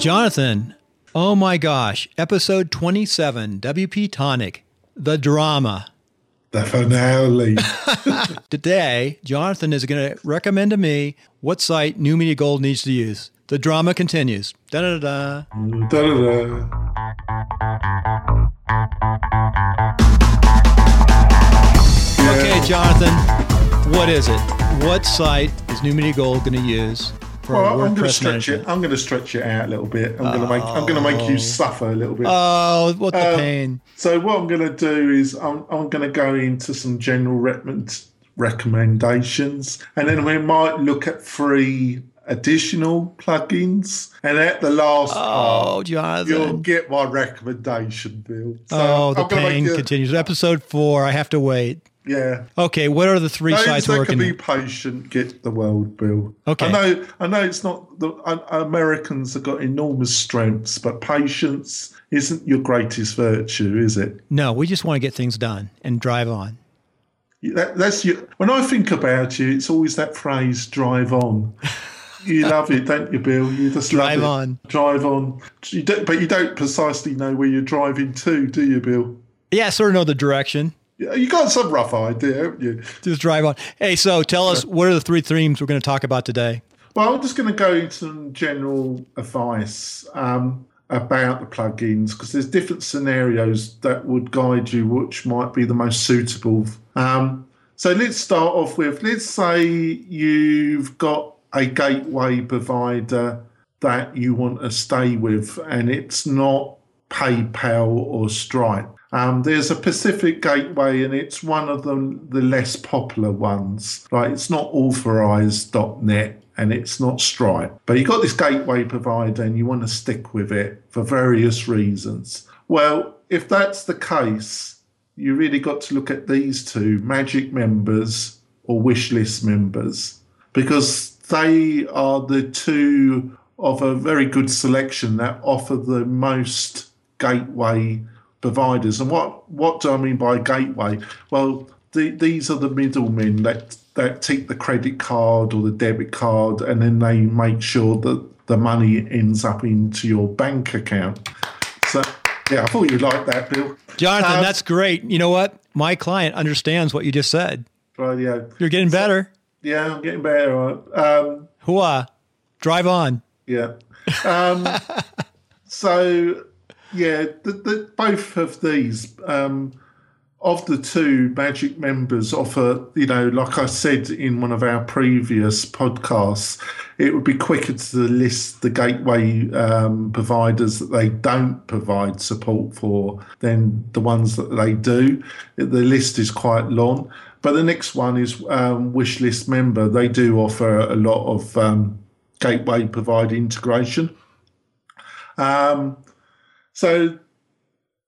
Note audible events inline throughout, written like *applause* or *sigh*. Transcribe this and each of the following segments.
Jonathan, oh my gosh, episode 27, WP Tonic, the drama. The finale. *laughs* Today, Jonathan is going to recommend to me what site New Media Gold needs to use. The drama continues. Da da da. Da-da-da. Okay, Jonathan, what is it? What site is New Media Gold going to use for Well, I'm going to stretch management? it. I'm going to stretch it out a little bit. I'm going to make. I'm going to make you suffer a little bit. Oh, what the Um, pain. So what I'm going to do is I'm, I'm going to go into some general recommend, recommendations, and then we might look at three additional plugins, and at the last part, Oh, you'll get my recommendation, Bill. So Oh, the I'm pain a- continues. Episode four. I have to wait. Yeah. Okay, what are the three Those sites that working? can be patient get the world, Bill. Okay. I know. I know it's not the uh, Americans have got enormous strengths, but patience isn't your greatest virtue, is it? no, we just want to get things done and drive on. That, that's your. When I think about you, it's always that phrase "drive on." *laughs* You love it, don't you, Bill? You just Drive love it. on. Drive on. You don't, but you don't precisely know where you're driving to, do you, Bill? Yeah, I sort of know the direction. Yeah, You got some rough idea, haven't you? Just drive on. Hey, so tell us what are the three themes we're going to talk about today? Well, I'm just going to go into some general advice um, about the plugins because there's different scenarios that would guide you which might be the most suitable. Um, so let's start off with let's say you've got a gateway provider that you want to stay with and it's not PayPal or Stripe. Um, there's a Pacific Gateway, and it's one of the, the less popular ones. Right, it's not authorized.net and it's not Stripe, but you've got this gateway provider and you want to stick with it for various reasons. Well, if that's the case, you really got to look at these two Magic members or wishlist members because they are the two of a very good selection that offer the most gateway providers. And what, what do I mean by gateway? Well, the, these are the middlemen that, that take the credit card or the debit card and then they make sure that the money ends up into your bank account. So, yeah, I thought you'd like that, Bill. Jonathan, Um, that's great. You know what? My client understands what you just said. Radio. You're getting better. Yeah, I'm getting better. Um, Hooah. Drive on. Yeah. Um, *laughs* so, yeah, the, the, both of these, um, of the two Magic members, offer, you know, like I said in one of our previous podcasts, it would be quicker to list the gateway um, providers that they don't provide support for than the ones that they do. The list is quite long. But the next one is um, Wishlist member. They do offer a lot of um, gateway provider integration. Um, so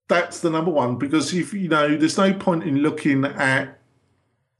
that's the number one because if you know, there's no point in looking at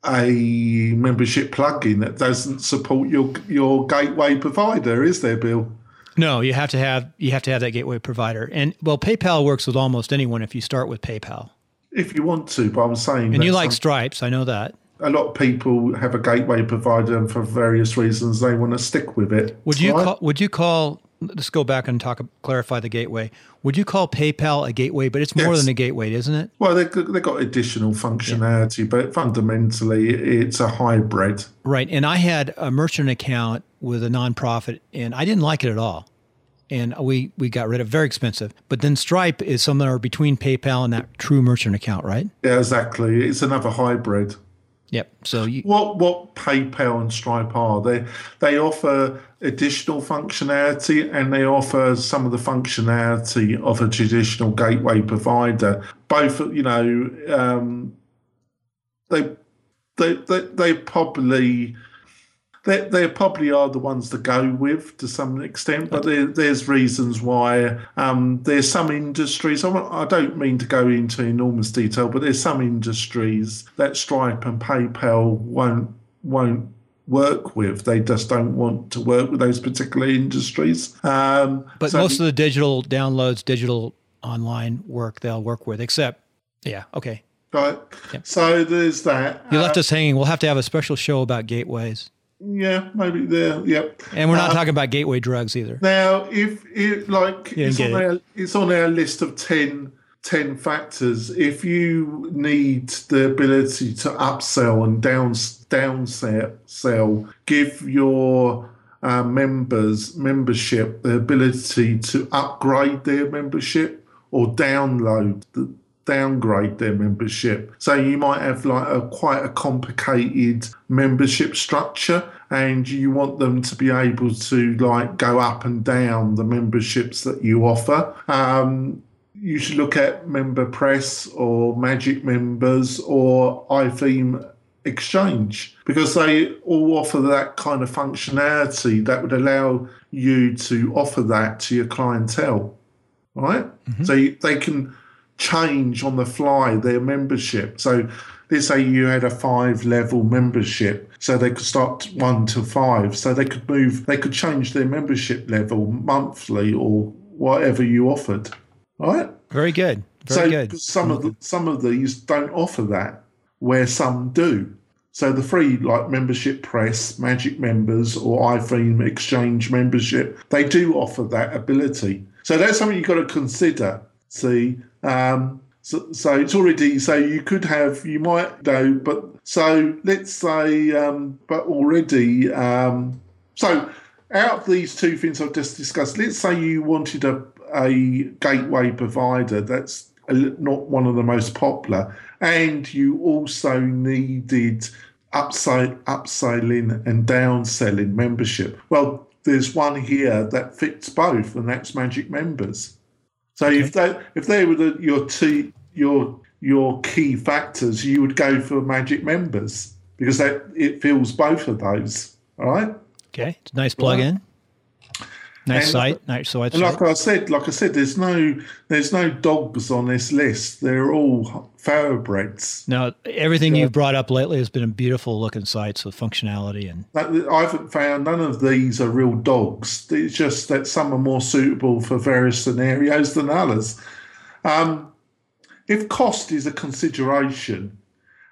a membership plugin that doesn't support your your gateway provider, is there, Bill? No, you have to have you have to have that gateway provider. And well, PayPal works with almost anyone if you start with PayPal. If you want to, but I'm saying And you like Stripes, I know that. a lot of people have a gateway provider, and for various reasons they want to stick with it. Would you Right? call would you call let's go back and talk clarify the gateway. Would you call PayPal a gateway? But it's more Yes. than a gateway, isn't it? Well, they've they've got additional functionality, but fundamentally it's a hybrid. Right. And I had a merchant account with a nonprofit and I didn't like it at all. And we, we got rid of very expensive. But then Stripe is somewhere between PayPal and that true merchant account, right? Yeah, exactly. It's another hybrid. Yep. So you, What what PayPal and Stripe are they they offer additional functionality and they offer some of the functionality of a traditional gateway provider. Both you know um, they they they, they probably. They, they probably are the ones to go with to some extent, but there, there's reasons why. Um, there's some industries. I, don't mean to go into enormous detail, but there's some industries that Stripe and PayPal won't won't work with. They just don't want to work with those particular industries. Um, but so- most of the digital downloads, digital online work, they'll work with, except, yeah, okay. right. So there's that. You Uh, left us hanging. We'll have to have a special show about gateways. Yeah, maybe there. Yep. And we're not talking about gateway drugs either. Now, if it like it's on, it. our, it's on our list of 10, 10 factors. If you need the ability to upsell and down downsell, sell, give your uh, members membership the ability to upgrade their membership or download the, downgrade their membership. So you might have like a quite a complicated membership structure and you want them to be able to like go up and down the memberships that you offer. Um, you should look at Member Press or Magic Members or iTheme Exchange because they all offer that kind of functionality that would allow you to offer that to your clientele, right? Mm-hmm. So you, they can change on the fly their membership. So let's say you had a five level membership, so they could start one to five, so they could move, they could change their membership level monthly or whatever you offered. All right. Very good. Very so good. Some of the, some of these don't offer that, where some do. So the free like membership press, magic members, or iTheme exchange membership, they do offer that ability. So that's something you've got to consider. See, um, so, so it's already so you could have you might though, but so let's say, um, but already um, so out of these two things I've just discussed, let's say you wanted a a gateway provider that's not one of the most popular, and you also needed upside upselling and downselling membership. Well, there's one here that fits both, and that's Magic Members. So okay. if they if they were the, your two your your key factors, you would go for Magic Members because that it fills both of those. All right. Okay, it's a nice plug in. Nice and, site, nice site. And like I said, like I said, there's no there's no dogs on this list. They're all thoroughbreds. Now, everything yeah. you've brought up lately has been a beautiful looking sites with functionality and. I haven't found none of these are real dogs. It's just that some are more suitable for various scenarios than others. Um, if cost is a consideration,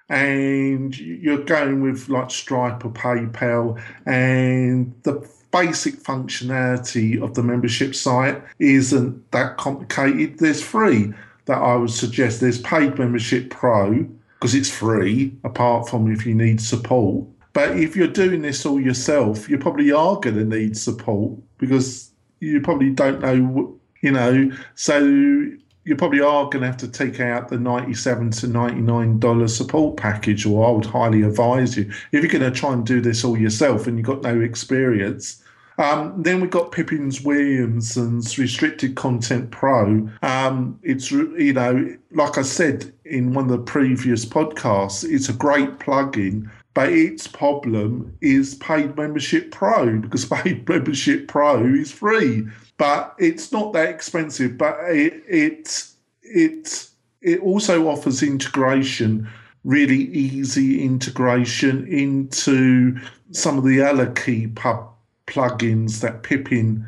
and you're going with like Stripe or PayPal, and the basic functionality of the membership site isn't that complicated. There's free that I would suggest. There's paid membership pro because it's free, apart from if you need support. But if you're doing this all yourself, you probably are going to need support because you probably don't know, you know. So you probably are going to have to take out the ninety-seven to ninety-nine dollar support package, or I would highly advise you if you're going to try and do this all yourself and you've got no experience um, then we've got Pippins Williamson's Restricted Content Pro. Um, it's, you know, like I said in one of the previous podcasts, it's a great plugin, but its problem is paid membership pro because *laughs* paid membership pro is free. But it's not that expensive, but it, it, it, it also offers integration really easy integration into some of the other key pub plugins that Pippin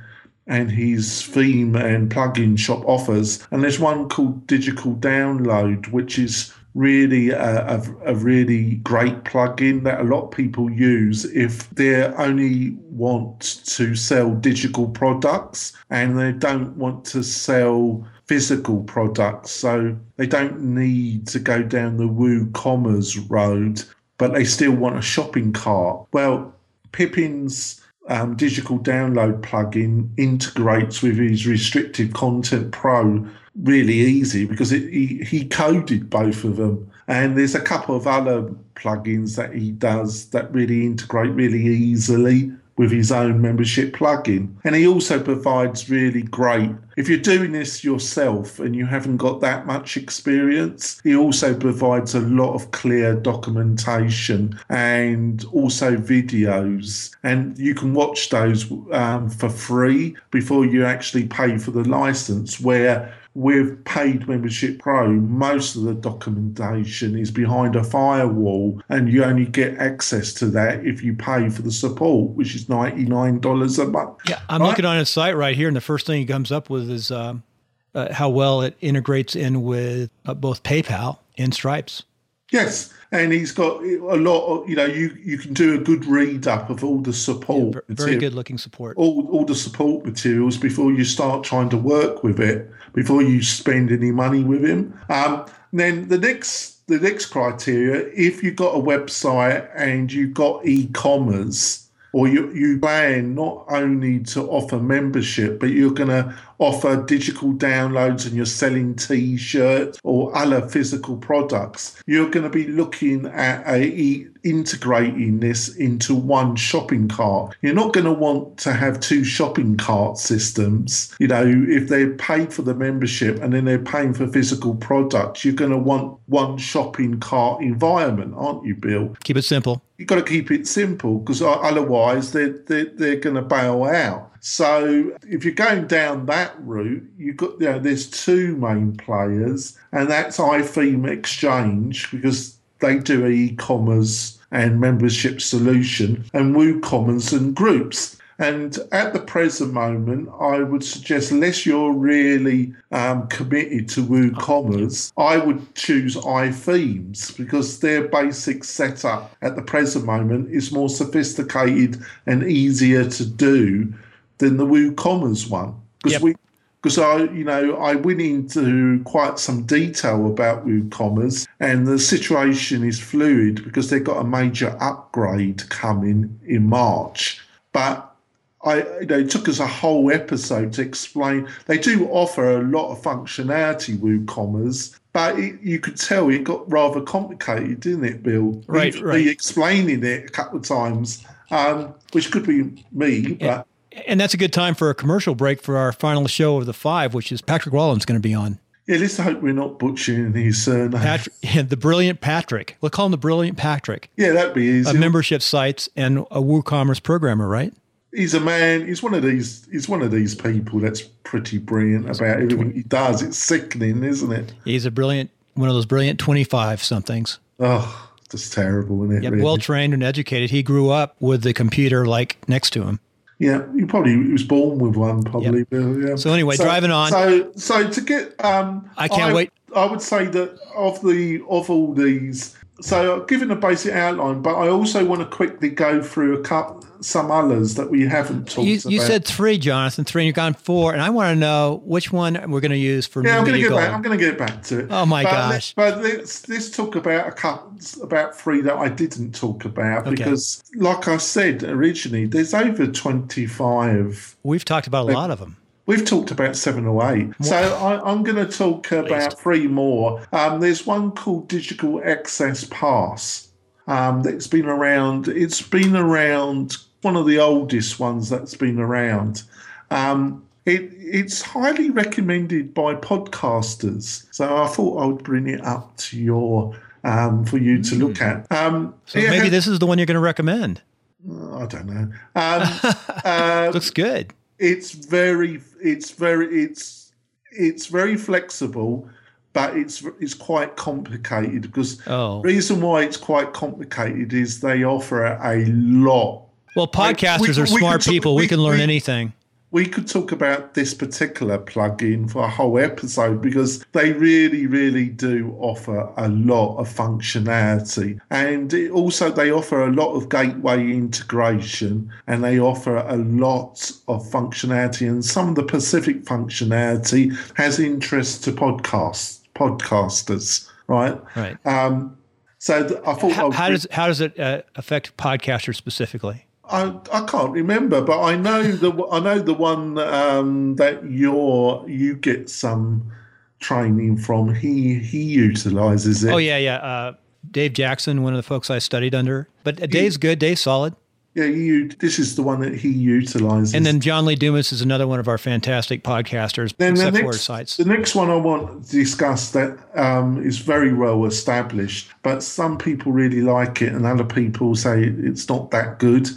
and his theme and plugin shop offers. And there's one called Digital Download, which is really a, a, a, really great plugin that a lot of people use if they only want to sell digital products and they don't want to sell physical products. So they don't need to go down the WooCommerce road, but they still want a shopping cart. Well, Pippin's um, digital download plugin integrates with his restricted content pro really easy because it, he, he coded both of them. And there's a couple of other plugins that he does that really integrate really easily with his own membership plugin. And he also provides really great, if you're doing this yourself and you haven't got that much experience, he also provides a lot of clear documentation and also videos. And you can watch those um, for free before you actually pay for the license, where with paid membership pro most of the documentation is behind a firewall and you only get access to that if you pay for the support which is $99 a month yeah i'm right? looking on his site right here and the first thing he comes up with is um, uh, how well it integrates in with uh, both paypal and stripes Yes, and he's got a lot of you know you you can do a good read up of all the support. Yeah, very good looking support. All all the support materials before you start trying to work with it. Before you spend any money with him. Um, then the next the next criteria, if you've got a website and you've got e-commerce, or you, you plan not only to offer membership, but you're going to offer digital downloads and you're selling t-shirts or other physical products, you're going to be looking at a, integrating this into one shopping cart. You're not going to want to have two shopping cart systems. You know, if they're paid for the membership and then they're paying for physical products, you're going to want one shopping cart environment, aren't you, Bill? Keep it simple. You've got to keep it simple because otherwise they're, they're, they're going to bail out. So if you're going down that route, you've got you know, there's two main players, and that's iTheme Exchange because they do e-commerce and membership solution, and WooCommerce and groups. And at the present moment, I would suggest, unless you're really um, committed to WooCommerce, I would choose iThemes because their basic setup at the present moment is more sophisticated and easier to do than the WooCommerce one because yep. we because I, you know, I went into quite some detail about WooCommerce, and the situation is fluid because they've got a major upgrade coming in March. But I, you know, it took us a whole episode to explain. They do offer a lot of functionality, WooCommerce, but it, you could tell it got rather complicated, didn't it, Bill? Right, right. Explaining it a couple of times, um, which could be me, but and that's a good time for a commercial break for our final show of the five, which is Patrick Wallen's going to be on. Yeah, let's hope we're not butchering his surname. Patrick, *laughs* yeah, the Brilliant Patrick. We'll call him the Brilliant Patrick. Yeah, that'd be easy. A membership sites and a WooCommerce programmer, right? He's a man. He's one of these. He's one of these people that's pretty brilliant about everything he does. It's sickening, isn't it? He's a brilliant, one of those brilliant twenty-five somethings. Oh, just terrible, isn't it? Yeah, really? well trained and educated. He grew up with the computer like next to him. Yeah, you probably was born with one, probably. Yep. Yeah. So anyway, so, driving on. So, so to get, um, I can't I, wait. I would say that of the of all these, so I've given a basic outline, but I also want to quickly go through a couple some others that we haven't talked you, about. You said three, Jonathan, three, and you've gone four, and I want to know which one we're going to use for. Yeah, I'm going to get back. I'm going to get back to it. Oh my but gosh! Let, but let's let's talk about a couple, about three that I didn't talk about okay. because, like I said originally, there's over 25. We've talked about a lot of them. We've talked about seven or eight. More. So I, am going to talk about three more. Um, there's one called Digital Access Pass. Um, that's been around. It's been around one of the oldest ones that's been around. Um, it, it's highly recommended by podcasters, so I thought I would bring it up to your um, for you to look at. Um, so maybe this is the one you're going to recommend. I don't know. Um, *laughs* uh, Looks good. It's very, it's very, it's it's very flexible, but it's it's quite complicated because oh. reason why it's quite complicated is they offer a lot well, podcasters we, are smart we people. we, we, can learn anything. We could talk about this particular plugin for a whole episode because they really, really do offer a lot of functionality. And also, they offer a lot of gateway integration and they offer a lot of functionality. And some of the specific functionality has interest to podcasts, podcasters, right? Right. Um, so I thought. How, how does how does it uh, affect podcasters specifically? I, I can't remember, but I know the I know the one um, that you're you get some training from. He he utilizes it. Oh yeah, yeah. Uh, Dave Jackson, one of the folks I studied under. But Dave's good. Dave's solid. Yeah, you. This is the one that he utilizes. And then John Lee Dumas is another one of our fantastic podcasters. Then the next, sites. the next one I want to discuss that um, is very well established, but some people really like it, and other people say it's not that good.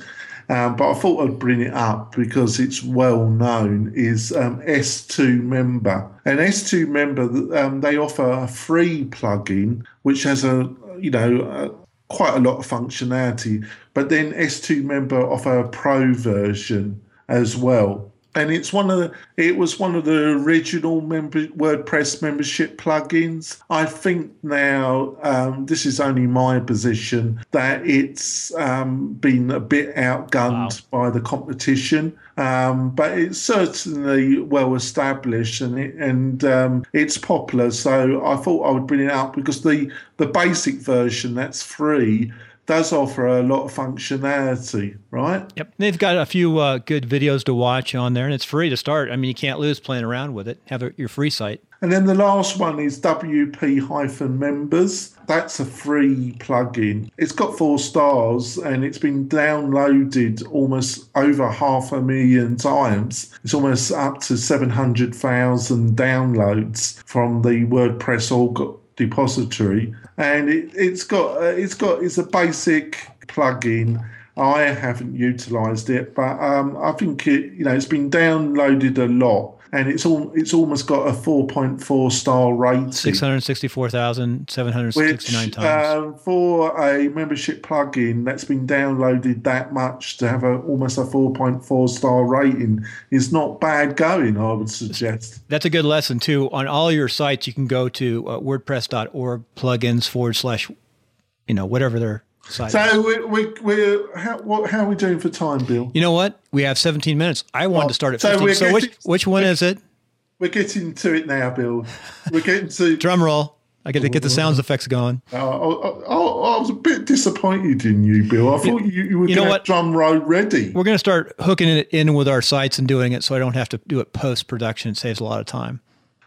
Um, but I thought I'd bring it up because it's well known. Is um, S2 Member, and S2 Member um, they offer a free plugin which has a you know quite a lot of functionality. But then S2 Member offer a pro version as well. And it's one of the it was one of the original member WordPress membership plugins. I think now um, this is only my position that it's um, been a bit outgunned wow. by the competition, um, but it's certainly well established and it, and um, it's popular. So I thought I would bring it up because the the basic version that's free does offer a lot of functionality, right? Yep. They've got a few uh, good videos to watch on there, and it's free to start. I mean, you can't lose playing around with it. Have a, your free site. And then the last one is WP members. That's a free plugin. It's got four stars and it's been downloaded almost over half a million times. It's almost up to 700,000 downloads from the WordPress org depository, and it, has got uh, it's got it's a basic plugin. I haven't utilised it, but um, I think it you know it's been downloaded a lot and it's all it's almost got a 4.4 star rating. 664,769 times. uh, for a membership plugin that's been downloaded that much to have a almost a 4.4 star rating is not bad going I would suggest. That's a good lesson too. On all your sites you can go to uh, wordpress.org plugins forward slash you know whatever they're so we're, we're, we're how, what, how are we doing for time, Bill? You know what? We have 17 minutes. I wanted to start at 15. So, so which, which one is it? We're getting to it now, Bill. We're getting to *laughs* drum roll. I get to get the sounds effects going. Uh, I, I, I, was a bit disappointed in you, Bill. I thought you, you were you know what? drum roll ready. We're going to start hooking it in with our sites and doing it so I don't have to do it post production. It saves a lot of time.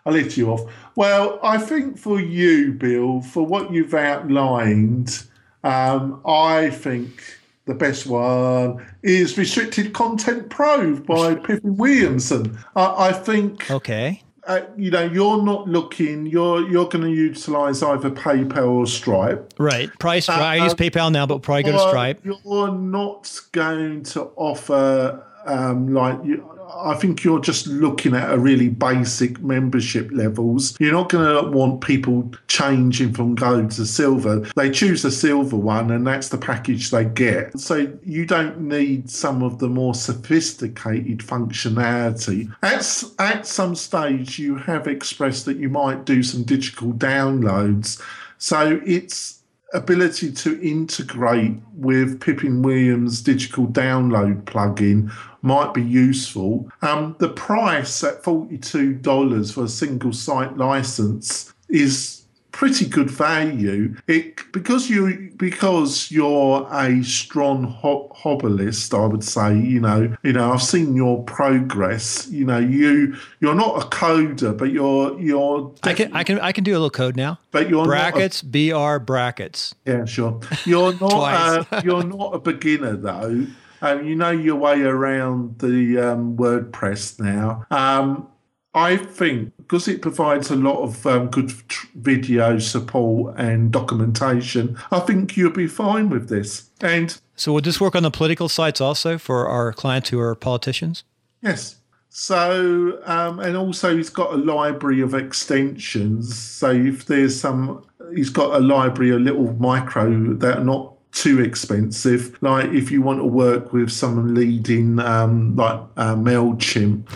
I'll let you off. Well, I think for you, Bill, for what you've outlined, um, I think the best one is Restricted Content Pro by Pippin Williamson. I, I think. Okay. Uh, you know, you're not looking. You're you're going to utilize either PayPal or Stripe. Right. Price. Uh, I use PayPal now, but probably go to Stripe. You're not going to offer um, like you, I think you're just looking at a really basic membership levels. You're not going to want people changing from gold to silver. They choose the silver one, and that's the package they get. So you don't need some of the more sophisticated functionality. At, at some stage, you have expressed that you might do some digital downloads. So it's ability to integrate with Pippin Williams' digital download plugin might be useful. Um, the price at $42 for a single site license is pretty good value. It because you because you're a strong ho- hobbyist, I would say. You know, you know, I've seen your progress. You know, you you're not a coder, but you're you're. I can I can I can do a little code now. But you're brackets a, br brackets. Yeah, sure. You're *laughs* not a, you're not a beginner though. Um, you know your way around the um, WordPress now. Um, I think because it provides a lot of um, good tr- video support and documentation, I think you'll be fine with this. And so, would this work on the political sites also for our clients who are politicians? Yes. So, um, and also he's got a library of extensions. So, if there's some, he's got a library, of little micro that are not too expensive. Like if you want to work with someone leading um, like uh, Mailchimp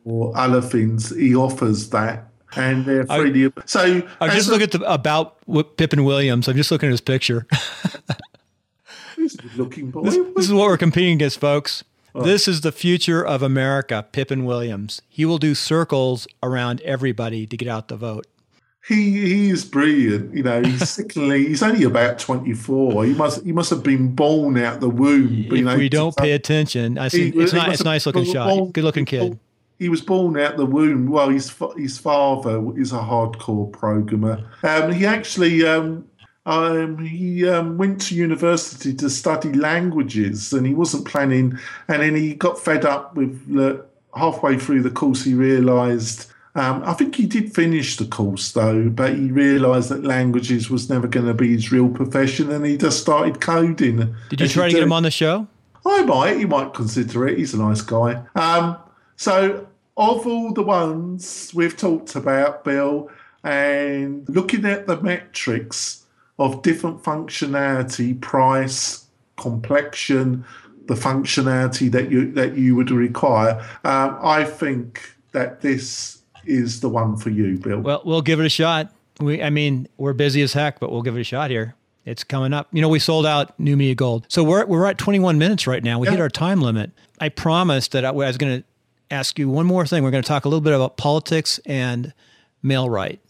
*laughs* or other things, he offers that. And they're free. I, so I'm just looking at the, about Pippin Williams. I'm just looking at his picture. *laughs* He's looking boy. This, this, is what we're competing against, folks. Oh. This is the future of America, Pippin Williams. He will do circles around everybody to get out the vote he he is brilliant. You know, he's sickly. he's only about twenty four. He must he must have been born out the womb. If you know, we don't pay attention, I see. He, it's not. It's nice looking shot. Born, Good looking kid. He was born out the womb. Well, his his father is a hardcore programmer. Um, he actually um, um, he um, went to university to study languages, and he wasn't planning. And then he got fed up with uh, halfway through the course. He realised um, I think he did finish the course though, but he realised that languages was never going to be his real profession, and he just started coding. Did you try to get him on the show? I might. He might consider it. He's a nice guy. Um, so, of all the ones we've talked about, Bill, and looking at the metrics of different functionality, price, complexion, the functionality that you that you would require. Um, I think that this is the one for you, Bill. Well, we'll give it a shot. We, I mean, we're busy as heck, but we'll give it a shot here. It's coming up. You know, we sold out New Media Gold, so we're we're at 21 minutes right now. We yeah. hit our time limit. I promised that I, I was going to ask you one more thing. We're going to talk a little bit about politics and mail right.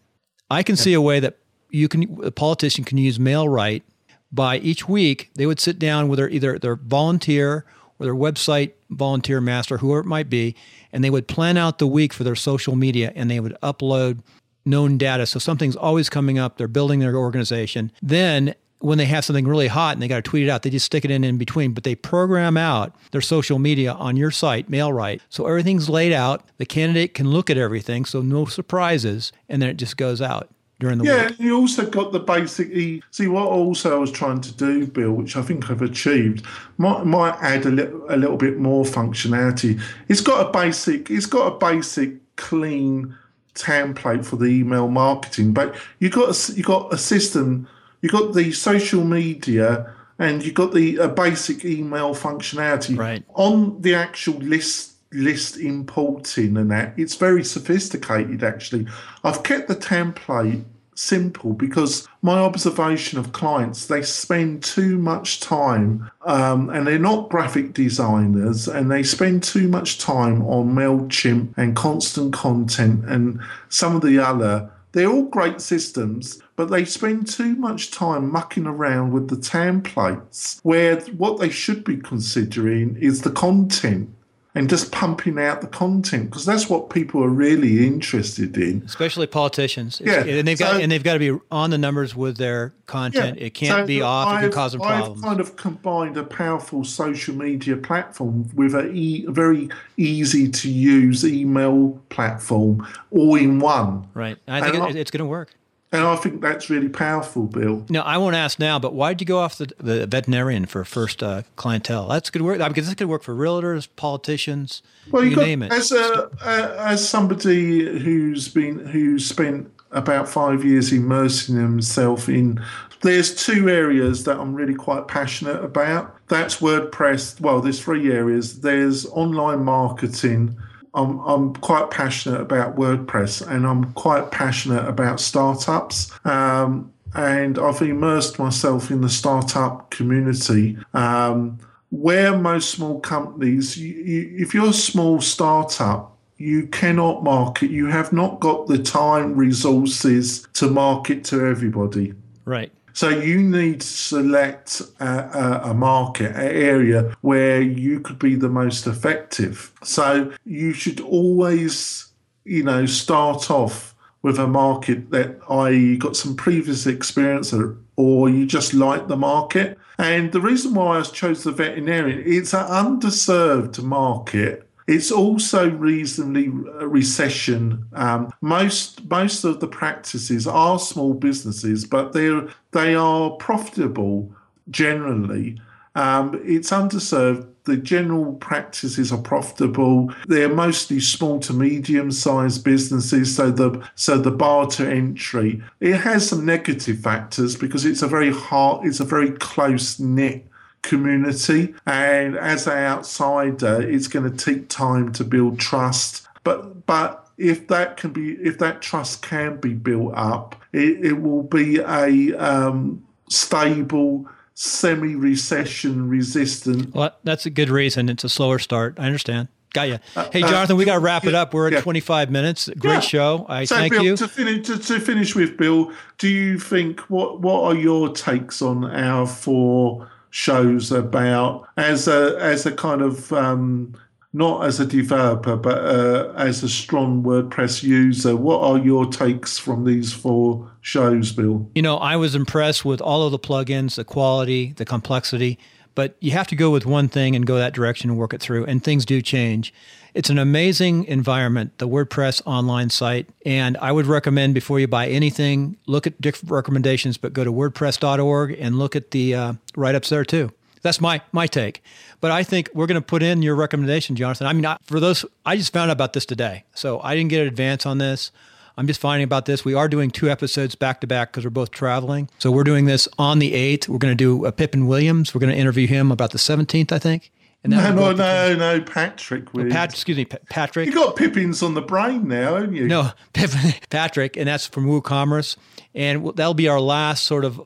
I can yeah. see a way that you can a politician can use mail right by each week they would sit down with their either their volunteer or their website volunteer master, whoever it might be, and they would plan out the week for their social media and they would upload known data. So something's always coming up. They're building their organization. Then when they have something really hot and they got to tweet it out, they just stick it in in between. But they program out their social media on your site, Mail-Rite. So everything's laid out. The candidate can look at everything, so no surprises, and then it just goes out during the yeah, week. you also got the basic. See, what also I was trying to do, Bill, which I think I've achieved, might might add a little a little bit more functionality. It's got a basic. It's got a basic clean template for the email marketing, but you got a, you got a system you got the social media and you got the uh, basic email functionality right. on the actual list list importing and that it's very sophisticated actually i've kept the template simple because my observation of clients they spend too much time um, and they're not graphic designers and they spend too much time on mailchimp and Constant Contact and some of the other. They're all great systems, but they spend too much time mucking around with the templates where what they should be considering is the content and just pumping out the content because that's what people are really interested in. Especially politicians. Yeah, and they've got and they've got to be on the numbers with their content. Yeah, it can't so be off. I've, it can cause them problems. I've kind of combined a powerful social media platform with a, e- a very easy to use email platform all in one. Right. I think it, it's going to work. And I think that's really powerful, Bill. No, I won't ask now, but why did you go off the, the veterinarian for first uh, clientele? That's good work because this could work for realtors, politicians, well, you, got, name it. As a, as somebody who's been who's spent about five years immersing himself in, there's two areas that I'm really quite passionate about. That's WordPress. Well, there's three areas. There's online marketing I'm, I'm quite passionate about WordPress and I'm quite passionate about startups. Um, and I've immersed myself in the startup community. Um, where most small companies, you, you, if you're a small startup, you cannot market. You have not got the time, resources to market to everybody. Right. So you need to select a, a, market, an area where you could be the most effective. So you should always, you know, start off with a market that I got some previous experience or you just like the market. And the reason why I chose the veterinarian, it's an underserved market it's also reasonably uh, recession. Um, most most of the practices are small businesses, but they're they are profitable generally. Um, it's underserved. The general practices are profitable. They're mostly small to medium sized businesses, so the so the bar to entry it has some negative factors because it's a very hard, it's a very close knit community. And as an outsider, it's going to take time to build trust. But but if that can be if that trust can be built up, it, it will be a um, stable semi-recession resistant. Well, that's a good reason. It's a slower start. I understand. Got you. Uh, hey, uh, Jonathan, we got to wrap it up. We're at yeah. 25 minutes. Great yeah. show. I so, thank Bill, you. To finish, to, to, finish with, Bill, do you think what what are your takes on our four shows about as a as a kind of um, not as a developer but uh, as a strong WordPress user. What are your takes from these four shows, Bill? You know, I was impressed with all of the plugins, the quality, the complexity. But you have to go with one thing and go that direction and work it through. And things do change. It's an amazing environment, the WordPress online site. And I would recommend before you buy anything, look at different recommendations, but go to WordPress.org and look at the uh, write ups there too. That's my my take. But I think we're going to put in your recommendation, Jonathan. I mean, I, for those, I just found out about this today, so I didn't get an advance on this. I'm just finding about this. We are doing two episodes back to back because we're both traveling. So we're doing this on the 8th. We're going to do a Pippin Williams. We're going to interview him about the 17th, I think And No, no, no, no, Patrick. Williams. Pat, excuse me, Pa- Patrick. you got Pippins on the brain now, haven't you? No, *laughs* Patrick, and that's from WooCommerce, and that'll be our last sort of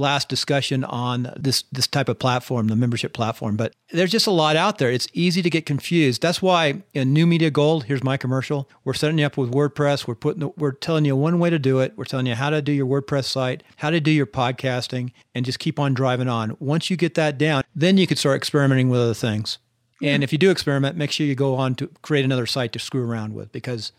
last discussion on this this type of platform, the membership platform. But there's just a lot out there. It's easy to get confused. That's why in New Media Gold, here's my commercial. We're setting you up with WordPress. We're putting the, we're telling you one way to do it. We're telling you how to do your WordPress site, how to do your podcasting, and just keep on driving on. Once you get that down, then you could start experimenting with other things. And if you do experiment, make sure you go on to create another site to screw around with because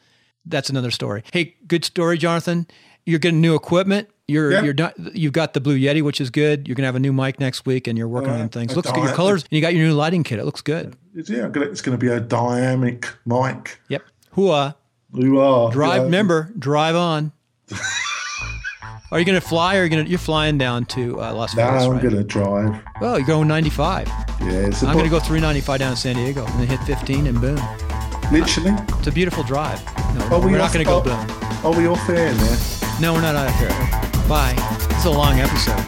that's another story. Hey, good story, Jonathan. You're getting new equipment. You're Yeah. you're not, you've got the Blue Yeti, which is good. You're gonna have a new mic next week, and you're working Uh, on things. Looks good. Your colors, and you got your new lighting kit. It looks good. It's, yeah, gonna- it's going to be a dynamic mic. Yep. Hua. Are Drive. yeah. Remember, drive on. *laughs* are you gonna fly, or are you gonna? You're flying down to uh, Las No, Vegas, I'm right? going to drive. Well, you're going 95. Yeah, I'm gonna go 395 down to San Diego, and then hit 15, and boom. Literally. It's a beautiful drive. No, Are we we're not gonna go oh, boom. Are we off air now? No, we're not out of here. Bye. Is a long episode.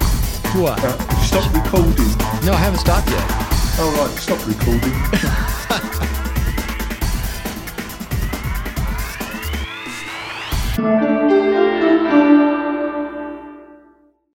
What? Uh, stop recording. No, I haven't stopped yet. All right, stop recording. *laughs* *laughs*